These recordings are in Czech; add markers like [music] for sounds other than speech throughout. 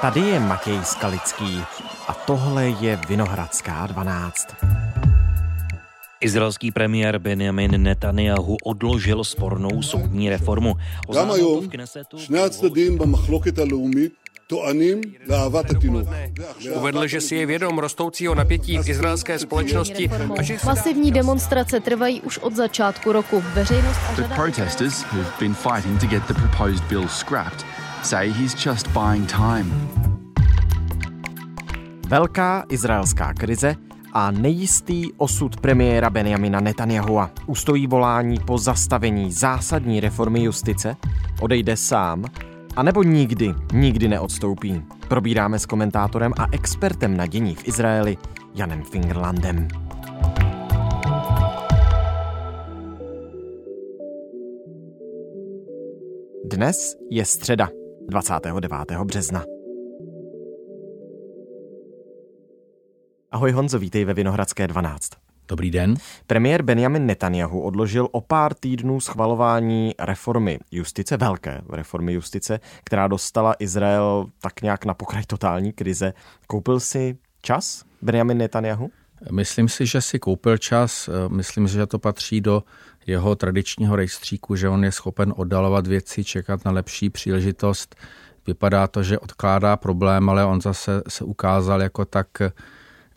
Tady je Matěj Skalický a tohle je Vinohradská 12. Izraelský premiér Benjamin Netanyahu odložil spornou soudní reformu. Uvedl, že si je vědom rostoucího napětí v izraelské společnosti a že Masivní demonstrace trvají už od začátku roku. Veřejnost a The řada... say he's just buying time. Velká izraelská krize a nejistý osud premiéra Benjamina Netanyahua. Ustojí volání po zastavení zásadní reformy justice, odejde sám, anebo nikdy, nikdy neodstoupí. Probíráme s komentátorem a expertem na dění v Izraeli Janem Fingerlandem. Dnes je středa, 29. března. Ahoj Honzo, vítej ve Vinohradské 12. Dobrý den. Premiér Benjamin Netanyahu odložil o pár týdnů schvalování reformy justice, velké reformy justice, která dostala Izrael tak nějak na pokraj totální krize. Koupil si čas Benjamin Netanyahu? Myslím si, že si koupil čas. Myslím si, že to patří do jeho tradičního rejstříku, že on je schopen oddalovat věci, čekat na lepší příležitost. Vypadá to, že odkládá problém, ale on zase se ukázal jako tak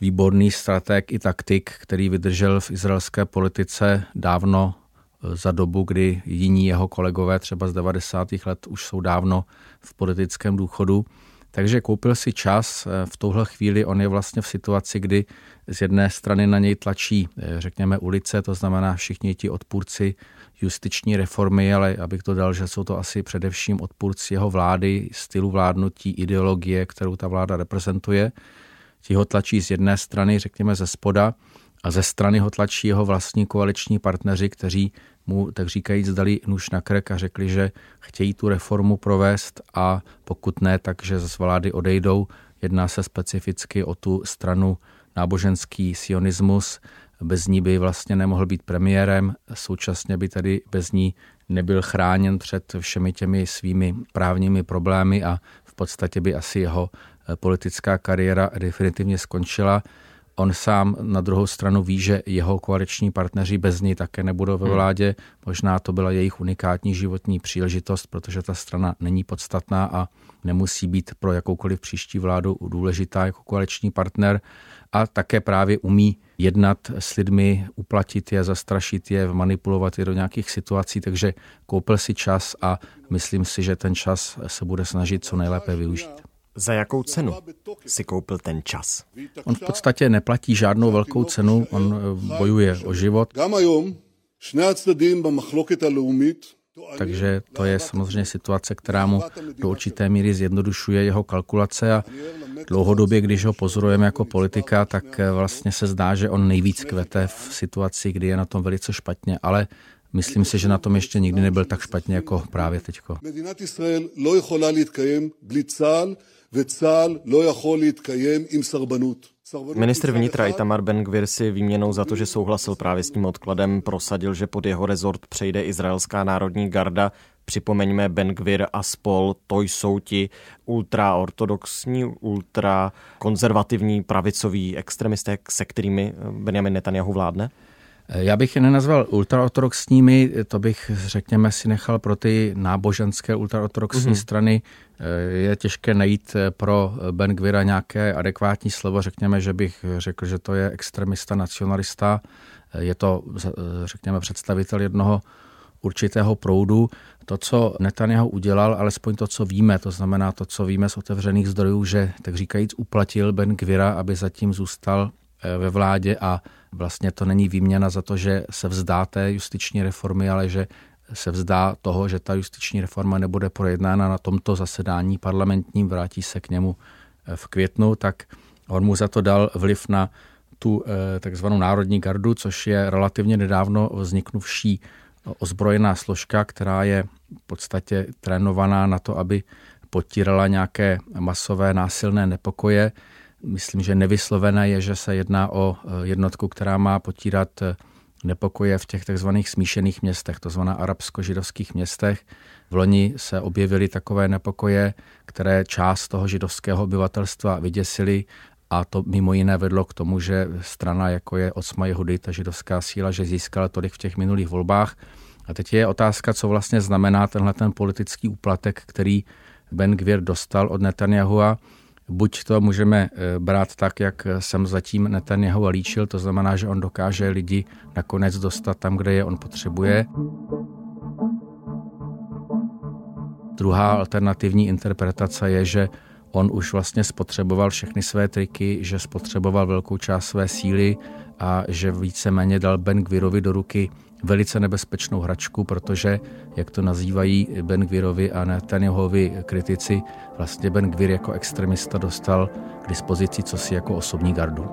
výborný strateg i taktik, který vydržel v izraelské politice dávno eh, za dobu, kdy jiní jeho kolegové třeba z 90. let už jsou dávno v politickém důchodu. Takže koupil si čas. eh, V touhle chvíli on je vlastně v situaci, kdy z jedné strany na něj tlačí, eh, řekněme, ulice, to znamená všichni ti odpůrci justiční reformy, ale abych to dal, že jsou to asi především odpůrci jeho vlády, stylu vládnutí, ideologie, kterou ta vláda reprezentuje ti ho tlačí z jedné strany, řekněme ze spoda, a ze strany ho tlačí jeho vlastní koaliční partneři, kteří mu, tak říkajíc, dali nůž na krk a řekli, že chtějí tu reformu provést a pokud ne, takže z vlády odejdou. Jedná se specificky o tu stranu náboženský sionismus. Bez ní by vlastně nemohl být premiérem, současně by tedy bez ní nebyl chráněn před všemi těmi svými právními problémy a v podstatě by asi jeho politická kariéra definitivně skončila. On sám na druhou stranu ví, že jeho koaliční partneři bez ní také nebudou ve vládě. Možná to byla jejich unikátní životní příležitost, protože ta strana není podstatná a nemusí být pro jakoukoliv příští vládu důležitá jako koaliční partner a také právě umí jednat s lidmi, uplatit je, zastrašit je, manipulovat je do nějakých situací, takže koupil si čas a myslím si, že ten čas se bude snažit co nejlépe využít za jakou cenu si koupil ten čas? On v podstatě neplatí žádnou velkou cenu, on eh, bojuje o život. Takže to je samozřejmě situace, která mu do určité míry zjednodušuje jeho kalkulace a dlouhodobě, když ho pozorujeme jako politika, tak eh, vlastně se zdá, že on nejvíc kvete v situaci, kdy je na tom velice špatně, ale Myslím si, že na tom ještě nikdy nebyl tak špatně jako právě teďko. Minister vnitra Itamar Ben-Gvir si výměnou za to, že souhlasil právě s tím odkladem, prosadil, že pod jeho rezort přejde izraelská národní garda. Připomeňme, Ben-Gvir a spol, to jsou ti ultraortodoxní, ultrakonzervativní pravicoví extremisté, se kterými eh, Benjamin Netanyahu vládne? Já bych je nenazval ultraortodoxními, to bych, řekněme, si nechal pro ty náboženské ultraortodoxní mm-hmm. strany. Je těžké najít pro Ben Gvira nějaké adekvátní slovo, řekněme, že bych řekl, že to je extremista, nacionalista. Je to, řekněme, představitel jednoho určitého proudu. To, co Netanyahu udělal, alespoň to, co víme, to znamená to, co víme z otevřených zdrojů, že, tak říkajíc, uplatil Ben Gvira, aby zatím zůstal ve vládě a vlastně to není výměna za to, že se vzdá té justiční reformy, ale že se vzdá toho, že ta justiční reforma nebude projednána na tomto zasedání parlamentním, vrátí se k němu v květnu, tak on mu za to dal vliv na tu takzvanou národní gardu, což je relativně nedávno vzniknuvší ozbrojená složka, která je v podstatě trénovaná na to, aby potírala nějaké masové násilné nepokoje. Myslím, že nevyslovené je, že se jedná o jednotku, která má potírat nepokoje v těch takzvaných smíšených městech, to arabsko-židovských městech. V loni se objevily takové nepokoje, které část toho židovského obyvatelstva vyděsily a to mimo jiné vedlo k tomu, že strana, jako je Osma Jehudy, ta židovská síla, že získala tolik v těch minulých volbách. A teď je otázka, co vlastně znamená tenhle ten politický úplatek, který Ben Gvir dostal od Netanyahua. Buď to můžeme eh, brát tak, jak jsem zatím Netanyahu líčil, to znamená, že on dokáže lidi nakonec dostat tam, kde je on potřebuje. Druhá alternativní interpretace je, že on už vlastně spotřeboval všechny své triky, že spotřeboval velkou část své síly a že víceméně dal Ben Gvirovi do ruky velice nebezpečnou hračku, protože, jak to nazývají Ben Gvirovi a Netanyahovi kritici, vlastně Ben Gvir jako extremista dostal k dispozici cosi jako osobní gardu.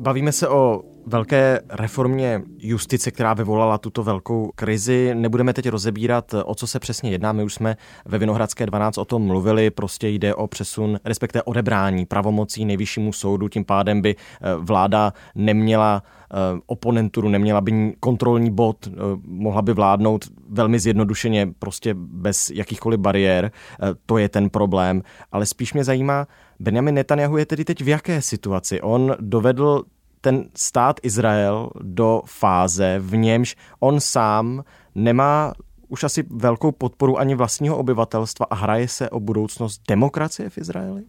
Bavíme se o velké reformě justice, která vyvolala tuto velkou krizi. Nebudeme teď rozebírat, o co se přesně jedná. My už jsme ve Vinohradské 12 o tom mluvili. Prostě jde o přesun, respektive odebrání pravomocí nejvyššímu soudu. Tím pádem by eh, vláda neměla eh, oponenturu, neměla by kontrolní bod, eh, mohla by vládnout velmi zjednodušeně, prostě bez jakýchkoliv bariér. To je ten problém. Ale spíš mě zajímá, Benjamin Netanyahu je tedy teď v jaké situaci? On dovedl ten stát Izrael do fáze, v němž on sám nemá už asi velkou podporu ani vlastního obyvatelstva a hraje se o budoucnost demokracie v Izraeli?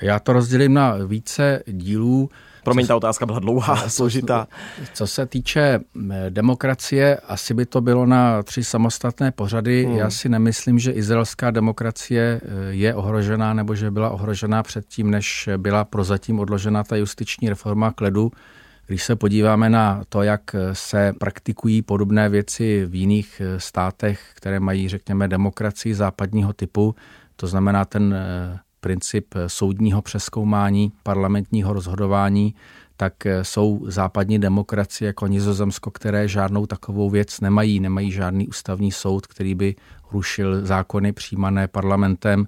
Já to rozdělím na více dílů. Promiň, ta otázka byla dlouhá, [laughs] složitá. Co se týče demokracie, asi by to bylo na tři samostatné pořady. Hmm. Já si nemyslím, že izraelská demokracie e, je ohrožená nebo že byla ohrožená předtím, než byla prozatím odložena ta justiční reforma k ledu. Když se podíváme na to, jak se praktikují podobné věci v jiných státech, které mají, řekněme, demokracii západního typu, to znamená ten princip soudního přeskoumání, parlamentního rozhodování, tak jsou západní demokracie jako Nizozemsko, které žádnou takovou věc nemají. Nemají žádný ústavní soud, který by rušil zákony přijímané parlamentem.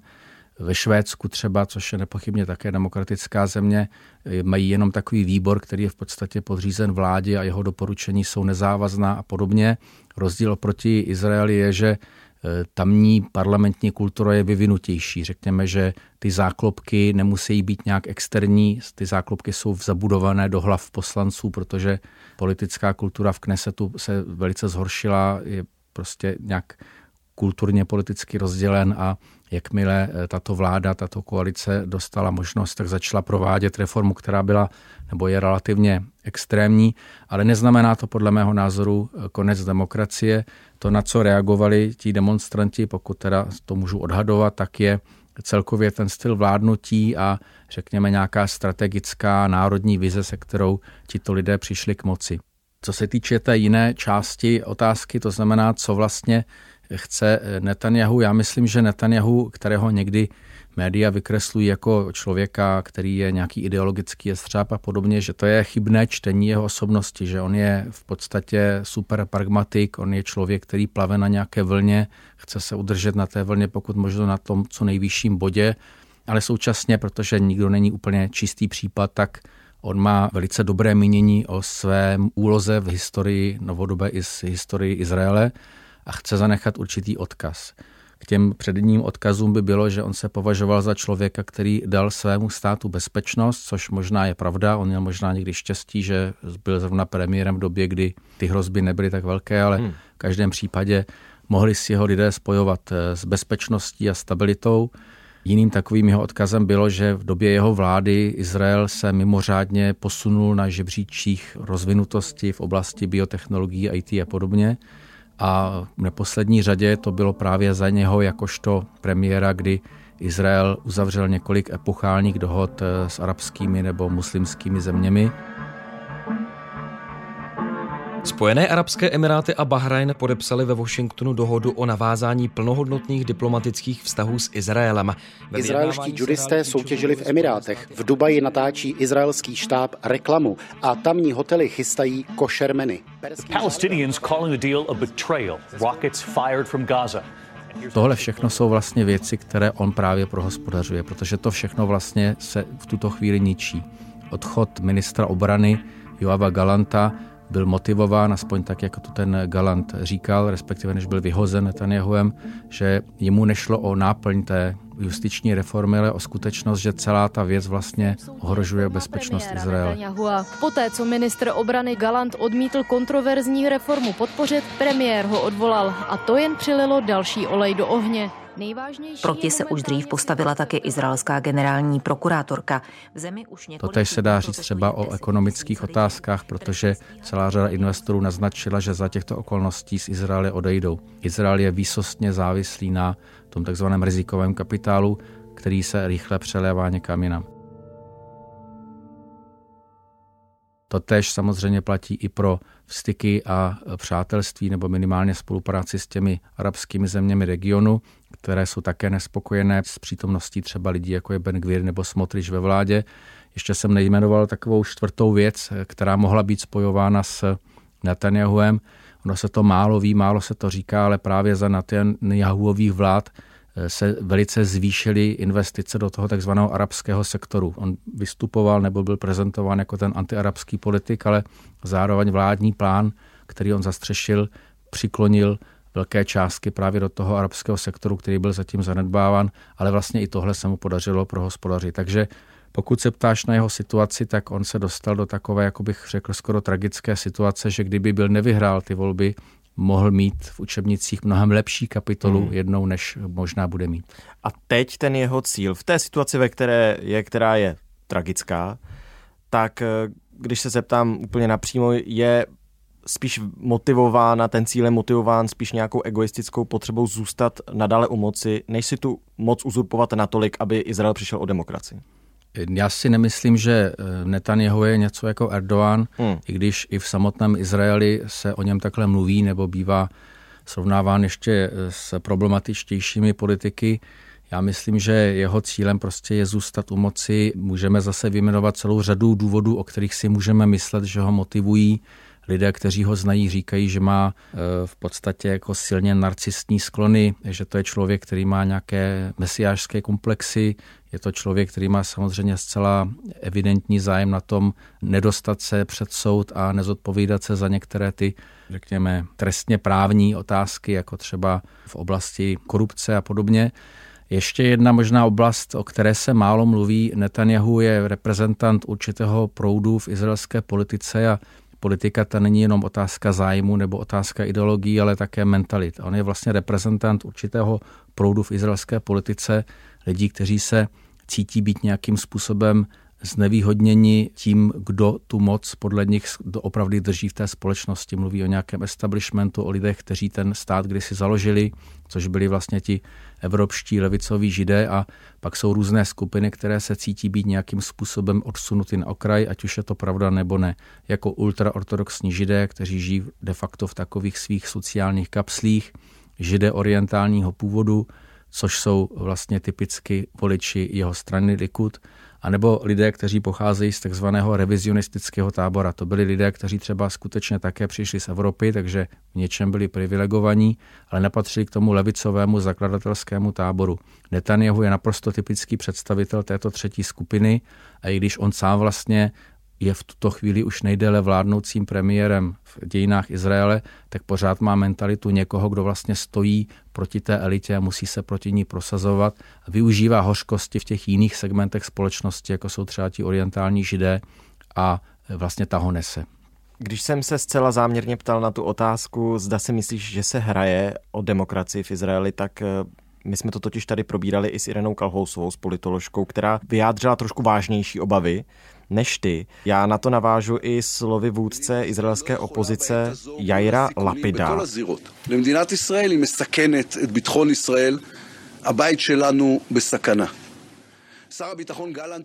Ve Švédsku třeba, což je nepochybně také demokratická země, mají jenom takový výbor, který je v podstatě podřízen vládě a jeho doporučení jsou nezávazná a podobně. Rozdíl oproti Izraeli je, že tamní parlamentní kultura je vyvinutější. Řekněme, že ty záklopky nemusí být nějak externí, ty záklopky jsou zabudované do hlav poslanců, protože politická kultura v Knesetu se velice zhoršila, je prostě nějak kulturně politicky rozdělen a jakmile eh, tato vláda, tato koalice dostala možnost, tak začala provádět reformu, která byla nebo je relativně extrémní, ale neznamená to podle mého názoru eh, konec demokracie. To, na co reagovali ti demonstranti, pokud teda to můžu odhadovat, tak je celkově ten styl vládnutí a řekněme nějaká strategická národní vize, se kterou tito lidé přišli k moci. Co se týče té jiné části otázky, to znamená, co vlastně chce Netanyahu. Já myslím, že Netanyahu, kterého někdy média vykreslují jako člověka, který je nějaký ideologický jestřáb a podobně, že to je chybné čtení jeho osobnosti, že on je v podstatě super pragmatik, on je člověk, který plave na nějaké vlně, chce se udržet na té vlně, pokud možno na tom co nejvyšším bodě, ale současně, protože nikdo není úplně čistý případ, tak On má velice dobré mínění o svém úloze v historii novodobé i z historii Izraele a chce zanechat určitý odkaz. K těm předním odkazům by bylo, že on se považoval za člověka, který dal svému státu bezpečnost, což možná je pravda. On měl možná někdy štěstí, že byl zrovna premiérem v době, kdy ty hrozby nebyly tak velké, ale hmm. v každém případě mohli si jeho lidé spojovat eh, s bezpečností a stabilitou. Jiným takovým jeho odkazem bylo, že v době jeho vlády Izrael se mimořádně posunul na žebříčích rozvinutosti v oblasti biotechnologií, IT a podobně a v neposlední řadě to bylo právě za něho jakožto premiéra, kdy Izrael uzavřel několik epochálních dohod eh, s arabskými nebo muslimskými zeměmi. Spojené arabské emiráty a Bahrajn podepsali ve Washingtonu dohodu o navázání plnohodnotných diplomatických vztahů s Izraelem. Izraelští judisté soutěžili v Emirátech. V Dubaji natáčí izraelský štáb reklamu a tamní hotely chystají košer menu. Palestinians calling the deal a betrayal. Rockets fired from Gaza. Tohle všechno jsou vlastně věci, které on právě prohospodařuje, protože to všechno vlastně se v tuto chvíli ničí. Odchod ministra obrany Joava Galanta byl motivován, aspoň tak, jako to ten Galant říkal, respektive než byl vyhozen Netanyahuem, že jemu nešlo o náplň té justiční reformy, ale o skutečnost, že celá ta věc vlastně ohrožuje bezpečnost Izraele. Poté, co ministr obrany Galant odmítl kontroverzní reformu podpořit, premiér ho odvolal a to jen přililo další olej do ohně. Proti se už dřív postavila také izraelská generální prokurátorka. V zemi už Totež se dá říct třeba o ekonomických otázkách, protože celá řada investorů naznačila, že za těchto okolností z Izraele odejdou. Izrael je výsostně závislý na tom takzvaném rizikovém kapitálu, který se rychle přelévá někam jinam. To tež samozřejmě platí i pro styky a přátelství nebo minimálně spolupráci s těmi arabskými zeměmi regionu, které jsou také nespokojené s přítomností třeba lidí, jako je Ben Gvir nebo Smotrič ve vládě. Ještě jsem nejmenoval takovou čtvrtou věc, která mohla být spojována s Netanyahuem. Ono se to málo ví, málo se to říká, ale právě za Netanyahuových vlád se velice zvýšily investice do toho takzvaného arabského sektoru. On vystupoval nebo byl prezentován jako ten antiarabský politik, ale zároveň vládní plán, který on zastřešil, přiklonil velké částky právě do toho arabského sektoru, který byl zatím zanedbáván, ale vlastně i tohle se mu podařilo pro hospodaři. Takže pokud se ptáš na jeho situaci, tak on se dostal do takové, jako bych řekl, skoro tragické situace, že kdyby byl nevyhrál ty volby, mohl mít v učebnicích mnohem lepší kapitolu hmm. jednou, než možná bude mít. A teď ten jeho cíl, v té situaci, ve které je, která je tragická, tak eh, když se zeptám úplně napřímo, je spíš motivována, ten cíl je motivován spíš nějakou egoistickou potřebou zůstat nadále u moci, než si tu moc uzurpovat natolik, aby Izrael přišel o demokracii? Já si nemyslím, že eh, Netanyahu je něco jako Erdogan, hmm. i když i v samotném Izraeli se o něm takhle mluví nebo bývá srovnáván ještě eh, s problematičtějšími politiky. Já myslím, že jeho cílem prostě je zůstat u moci. Můžeme zase vyjmenovat celou řadu důvodů, o kterých si můžeme myslet, že ho motivují. Lidé, kteří ho znají, říkají, že má eh, v podstatě jako silně narcistní sklony, že to je člověk, který má nějaké mesiářské komplexy, je to člověk, který má samozřejmě zcela evidentní zájem na tom nedostat se před soud a nezodpovídat se za některé ty, řekněme, trestně právní otázky, jako třeba v oblasti korupce a podobně. Ještě jedna možná oblast, o které se málo mluví, Netanyahu je reprezentant určitého proudu v izraelské politice a politika to není jenom otázka zájmu nebo otázka ideologií, ale také mentalit. On je vlastně reprezentant určitého proudu v izraelské politice, lidí, kteří se cítí být nějakým způsobem znevýhodněni tím, kdo tu moc podle nich opravdu drží v té společnosti. Mluví o nějakém establishmentu, o lidech, kteří ten stát kdysi založili, což byli vlastně ti evropští levicoví židé a pak jsou různé skupiny, které se cítí být nějakým způsobem odsunuty na okraj, ať už je to pravda nebo ne. Jako ultraortodoxní židé, kteří žijí de facto v takových svých sociálních kapslích, židé orientálního původu, což jsou vlastně typicky voliči jeho strany Likud, anebo lidé, kteří pocházejí z takzvaného revizionistického tábora. To byli lidé, kteří třeba skutečně také přišli z Evropy, takže v něčem byli privilegovaní, ale nepatřili k tomu levicovému zakladatelskému táboru. Netanyahu je naprosto typický představitel této třetí skupiny a i když on sám vlastně je v tuto chvíli už nejdéle vládnoucím premiérem v dějinách Izraele, tak pořád má mentalitu někoho, kdo vlastně stojí proti té elitě a musí se proti ní prosazovat využívá hořkosti v těch jiných segmentech společnosti, jako jsou třeba ti orientální židé a vlastně ta ho nese. Když jsem se zcela záměrně ptal na tu otázku, zda si myslíš, že se hraje o demokracii v Izraeli, tak eh, my jsme to totiž tady probírali i s Irenou Kalhousovou, s politoložkou, která vyjádřila trošku vážnější obavy než ty. Já na to navážu i slovy vůdce izraelské opozice Jaira Lapida.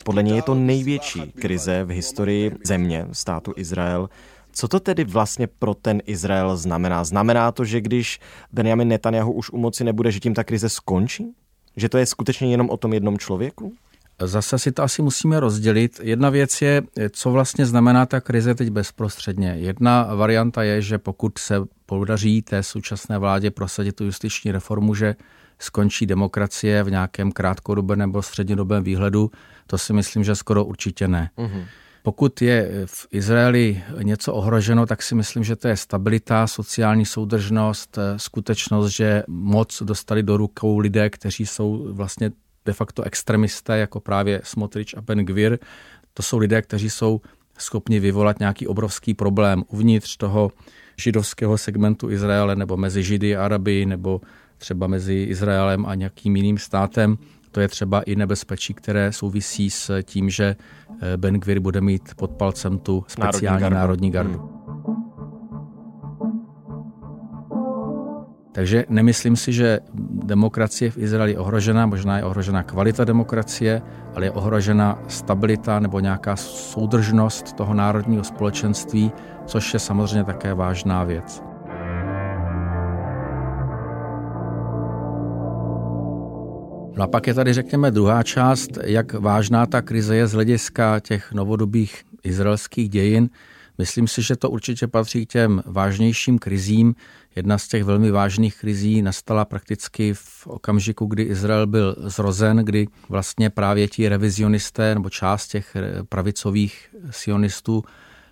Podle něj je to největší krize v historii země, státu Izrael. Co to tedy vlastně pro ten Izrael znamená? Znamená to, že když Benjamin Netanyahu už u moci nebude, že tím ta krize skončí? Že to je skutečně jenom o tom jednom člověku? Zase si to asi musíme rozdělit. Jedna věc je, co vlastně znamená ta krize teď bezprostředně. Jedna varianta je, že pokud se podaří té současné vládě prosadit tu justiční reformu, že skončí demokracie v nějakém krátkodobém nebo střednědobém výhledu, to si myslím, že skoro určitě ne. Mm-hmm. Pokud je v Izraeli něco ohroženo, tak si myslím, že to je stabilita, sociální soudržnost, skutečnost, že moc dostali do rukou lidé, kteří jsou vlastně de facto extremisté, jako právě Smotrich a Ben Gvir. To jsou lidé, kteří jsou schopni vyvolat nějaký obrovský problém uvnitř toho židovského segmentu Izraele nebo mezi Židy a Araby nebo třeba mezi Izraelem a nějakým jiným státem. To je třeba i nebezpečí, které souvisí s tím, že eh, Ben Gvir bude mít pod palcem tu speciální národní gardu. Národní gardu. Hmm. Takže nemyslím si, že demokracie v Izraeli je ohrožena, možná je ohrožena kvalita demokracie, ale je ohrožena stabilita nebo nějaká soudržnost toho národního společenství, což je samozřejmě také vážná věc. No a pak je tady, řekněme, druhá část, jak vážná ta krize je z hlediska těch novodobých izraelských dějin. Myslím si, že to určitě patří k těm vážnějším krizím. Jedna z těch velmi vážných krizí nastala prakticky v okamžiku, kdy Izrael byl zrozen, kdy vlastně právě ti revizionisté nebo část těch pravicových sionistů,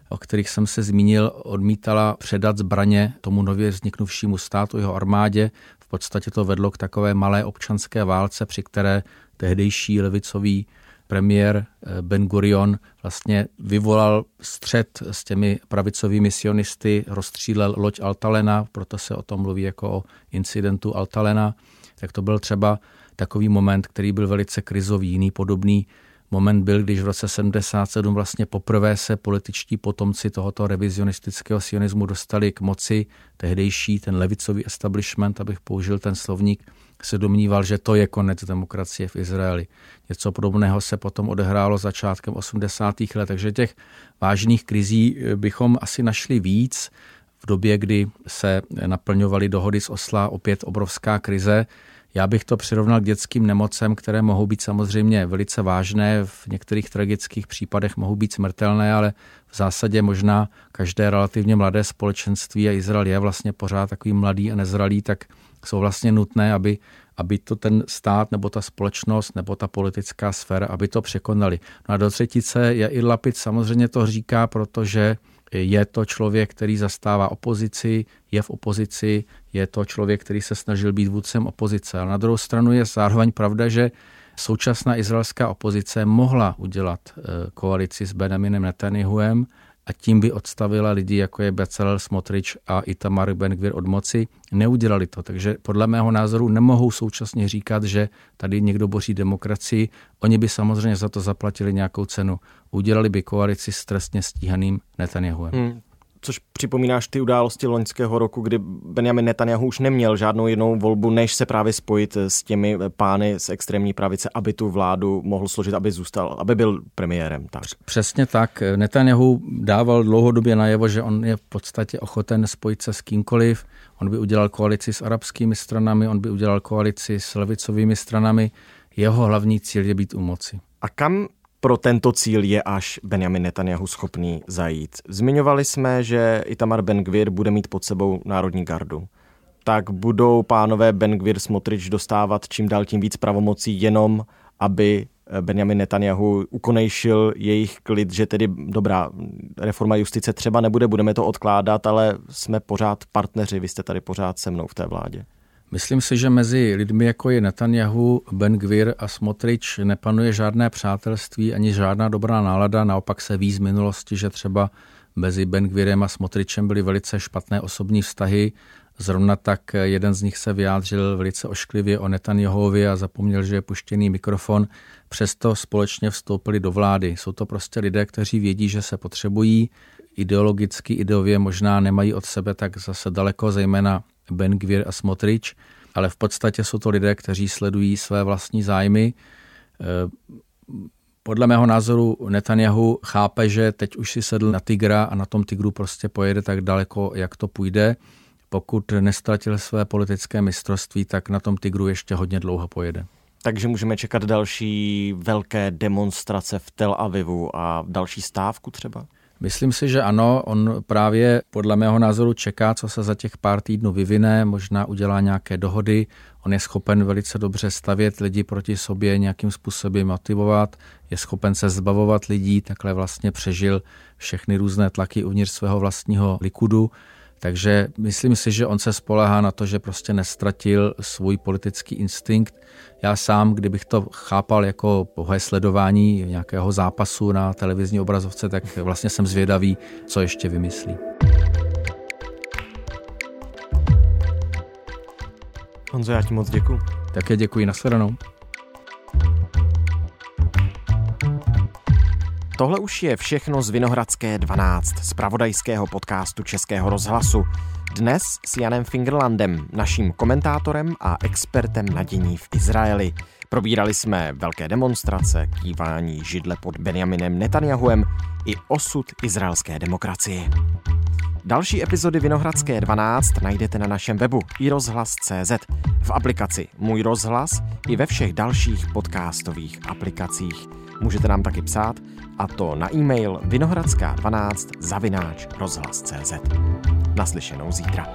o kterých jsem se zmínil, odmítala předat zbraně tomu nově vzniknuvšímu státu, jeho armádě. V podstatě to vedlo k takové malé občanské válce, při které tehdejší levicový premiér eh, Ben Gurion vlastně vyvolal střed s těmi pravicovými sionisty, rozstřílel loď Altalena, proto se o tom mluví jako o incidentu Altalena. Tak to byl třeba takový moment, který byl velice krizový. Jiný podobný moment byl, když v roce 77 vlastně poprvé se političtí potomci tohoto revizionistického sionismu dostali k moci. Tehdejší ten levicový establishment, abych použil ten slovník, se domníval, že to je konec demokracie v Izraeli. Něco podobného se potom odehrálo začátkem 80. let, takže těch vážných krizí bychom asi našli víc. V době, kdy se naplňovaly dohody z Osla, opět obrovská krize. Já bych to přirovnal k dětským nemocem, které mohou být samozřejmě velice vážné, v některých tragických případech mohou být smrtelné, ale v zásadě možná každé relativně mladé společenství a Izrael je vlastně pořád takový mladý a nezralý, tak jsou vlastně nutné, aby, aby to ten stát nebo ta společnost nebo ta politická sféra, aby to překonali. No a do třetice je i Lapid samozřejmě to říká, protože je to člověk, který zastává opozici, je v opozici, je to člověk, který se snažil být vůdcem opozice. Ale na druhou stranu je zároveň pravda, že současná izraelská opozice mohla udělat eh, koalici s Benjaminem Netanyahuem, a tím by odstavila lidi, jako je Becalel Smotrich a Itamar Ben-Gvir od moci. Neudělali to, takže podle mého názoru nemohou současně říkat, že tady někdo boří demokracii. Oni by samozřejmě za to zaplatili nějakou cenu. Udělali by koalici s trestně stíhaným Netanyahuem. Hmm což připomínáš ty události loňského roku, kdy Benjamin Netanyahu už neměl žádnou jinou volbu, než se právě spojit s těmi pány z extrémní pravice, aby tu vládu mohl složit, aby zůstal, aby byl premiérem. Tak. Přesně tak. Netanyahu dával dlouhodobě najevo, že on je v podstatě ochoten spojit se s kýmkoliv. On by udělal koalici s arabskými stranami, on by udělal koalici s levicovými stranami. Jeho hlavní cíl je být u moci. A kam pro tento cíl je až Benjamin Netanyahu schopný zajít. Zmiňovali jsme, že Itamar Ben-Gvir bude mít pod sebou Národní gardu. Tak budou pánové Ben-Gvir Smotrich dostávat čím dál tím víc pravomocí jenom, aby Benjamin Netanyahu ukonejšil jejich klid, že tedy dobrá reforma justice třeba nebude, budeme to odkládat, ale jsme pořád partneři, vy jste tady pořád se mnou v té vládě. Myslím si, že mezi lidmi jako je Netanyahu, Ben Gvir a Smotrich nepanuje žádné přátelství ani žádná dobrá nálada. Naopak se ví z minulosti, že třeba mezi Ben Gvirem a Smotrichem byly velice špatné osobní vztahy. Zrovna tak jeden z nich se vyjádřil velice ošklivě o Netanyahovi a zapomněl, že je puštěný mikrofon. Přesto společně vstoupili do vlády. Jsou to prostě lidé, kteří vědí, že se potřebují. Ideologicky, ideově možná nemají od sebe tak zase daleko, zejména Ben Gvir a Smotrich, ale v podstatě jsou to lidé, kteří sledují své vlastní zájmy. Eh, podle mého názoru Netanyahu chápe, že teď už si sedl na tigra a na tom tigru prostě pojede tak daleko, jak to půjde. Pokud nestratil své politické mistrovství, tak na tom tigru ještě hodně dlouho pojede. Takže můžeme čekat další velké demonstrace v Tel Avivu a další stávku třeba? Myslím si, že ano. On právě podle mého názoru čeká, co se za těch pár týdnů vyvine, možná udělá nějaké dohody. On je schopen velice dobře stavět lidi proti sobě, nějakým způsobem motivovat, je schopen se zbavovat lidí, takhle vlastně přežil všechny různé tlaky uvnitř svého vlastního likudu. Takže myslím si, že on se spolehá na to, že prostě nestratil svůj politický instinkt. Já sám, kdybych to chápal jako pohé sledování nějakého zápasu na televizní obrazovce, tak vlastně jsem zvědavý, co ještě vymyslí. Honzo, já ti moc děkuji. Také děkuji, nashledanou. Tohle už je všechno z Vinohradské 12, z pravodajského podcastu Českého rozhlasu. Dnes s Janem Fingerlandem, naším komentátorem a expertem na dění v Izraeli. Probírali jsme velké demonstrace, kývání židle pod Benjaminem Netanyahuem i osud izraelské demokracie. Další epizody Vinohradské 12 najdete na našem webu iRozhlas.cz, v aplikaci Můj rozhlas i ve všech dalších podcastových aplikacích. Můžete nám taky psát, a to na e-mail vinohradská12 zavináč rozhlas.cz. Naslyšenou zítra.